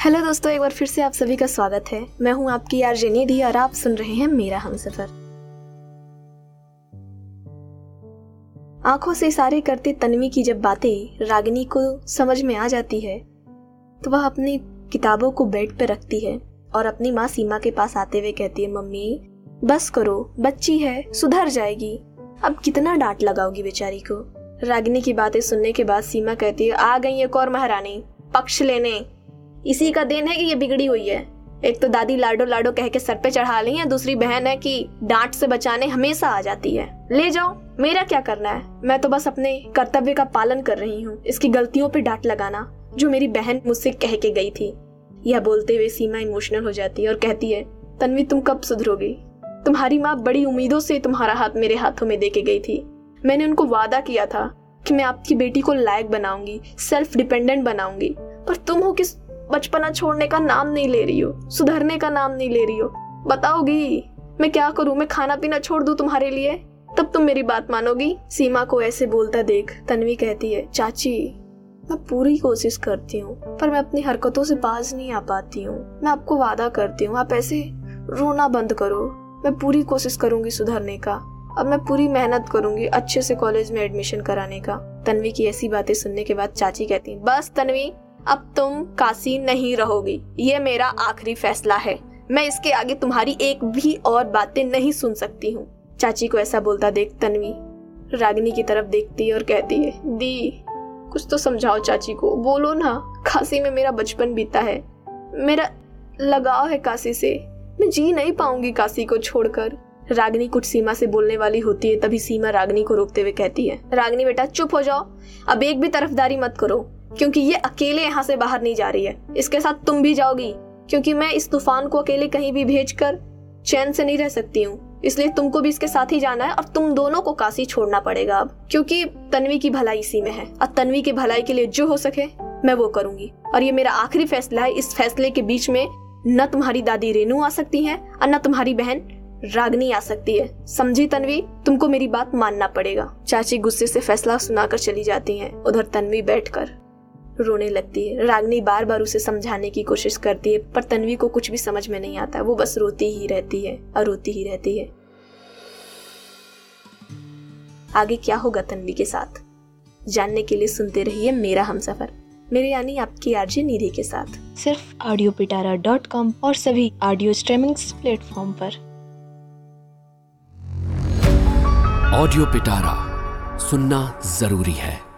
Hello दोस्तों, एक बार फिर से आप सभी का स्वागत है। मैं हूँ आपकी यार निधि और आप सुन रहे हैं मेरा हम सफ़र आँखों से इशारे करते तन्वी की जब बातें रागिनी को समझ में आ जाती है तो वह अपनी किताबों को बेड पर रखती है और अपनी माँ सीमा के पास आते हुए कहती है, मम्मी, बस करो, बच्ची है, सुधर जाएगी। अब कितना डांट लगाओगी बेचारी को? रागिनी की बातें सुनने के बाद सीमा कहती है, आ गई एक और महारानी, पक्ष लेने। इसी का देन है कि ये बिगड़ी हुई है। एक तो दादी लाडो लाडो कह के सर पे चढ़ा ली है, दूसरी बहन है कि डांट से बचाने हमेशा आ जाती है। ले जाओ, मेरा क्या करना है? मैं तो बस अपने कर्तव्य का पालन कर रही हूँ, इसकी गलतियों पे डांट लगाना, जो मेरी बहन मुझसे कह के गई थी। यह बोलते हुए सीमा इमोशनल हो जाती है और कहती है, तन्वी, तुम कब सुधरोगी? तुम्हारी माँ बड़ी उम्मीदों से तुम्हारा हाथ मेरे हाथों में दे के गई थी। मैंने उनको वादा किया था कि मैं आपकी बेटी को लायक बनाऊँगी सेल्फ डिपेंडेंट बनाऊँगी। पर तुम हो किस बचपना छोड़ने का नाम नहीं ले रही हो, सुधरने का नाम नहीं ले रही हो। बताओगी, मैं क्या करूँ? मैं खाना पीना छोड़ दूँ तुम्हारे लिए? तब तुम मेरी बात मानोगी। सीमा को ऐसे बोलता देख, तन्वी कहती है, चाची, मैं पूरी कोशिश करती हूँ, पर मैं अपनी हरकतों से बाज नहीं आ पाती हूँ। मैं आपको वादा करती हूँ, आप ऐसे रोना बंद करो। मैं पूरी कोशिश करूँगी सुधरने का अब मैं पूरी मेहनत करूँगी अच्छे से कॉलेज में एडमिशन कराने का। तन्वी की ऐसी बातें सुनने के बाद चाची कहती बस तन्वी अब तुम काशी नहीं रहोगी। ये मेरा आखिरी फैसला है। मैं इसके आगे तुम्हारी एक भी और बातें नहीं सुन सकती हूँ। चाची को ऐसा बोलता देख तन्वी। रागिनी की तरफ़ देखती है और कहती है, दी, कुछ तो समझाओ चाची को। बोलो ना काशी में मेरा बचपन बीता है। मेरा लगाव है काशी से। मैं जी नहीं पाऊँगी काशी को छोड़कर। रागनी कुछ सीमा से बोलने वाली होती है, तभी सीमा रागनी को रोकते हुए कहती है, रागनी बेटा, चुप हो जाओ। अब एक भी तरफदारी मत करो। क्योंकि ये अकेले यहाँ से बाहर नहीं जा रही है। इसके साथ तुम भी जाओगी, क्योंकि मैं इस तूफ़ान को अकेले कहीं भी भेज कर चैन से नहीं रह सकती हूँ। इसलिए तुमको भी इसके साथ ही जाना है और तुम दोनों को काशी छोड़ना पड़ेगा अब, क्योंकि तन्वी की भलाई इसी में है। और तन्वी की भलाई के लिए जो हो सके, मैं वो करूँगी। और ये मेरा आखिरी फैसला है। इस फैसले के बीच में न तुम्हारी दादी रेनू आ सकती है और न तुम्हारी बहन रागनी आ सकती है। समझी तन्वी? तुमको मेरी बात मानना पड़ेगा। चाची गुस्से से फैसला सुनाकर चली जाती हैं। उधर तन्वी बैठकर रोने लगती है। रागनी बार बार उसे समझाने की कोशिश करती है पर तन्वी को कुछ भी समझ में नहीं आता। वो बस रोती ही रहती है और रोती ही रहती है। आगे क्या होगा तन्वी के साथ? जानने के लिए सुनते रहिए मेरा हम सफ़र मेरे यानी आपकी आरजे निधि के साथ। सिर्फ़ ऑडियो पिटारा डॉट कॉम और सभी ऑडियो स्ट्रीमिंग प्लेटफॉर्म पर। ऑडियो पिटारा सुनना ज़रूरी है।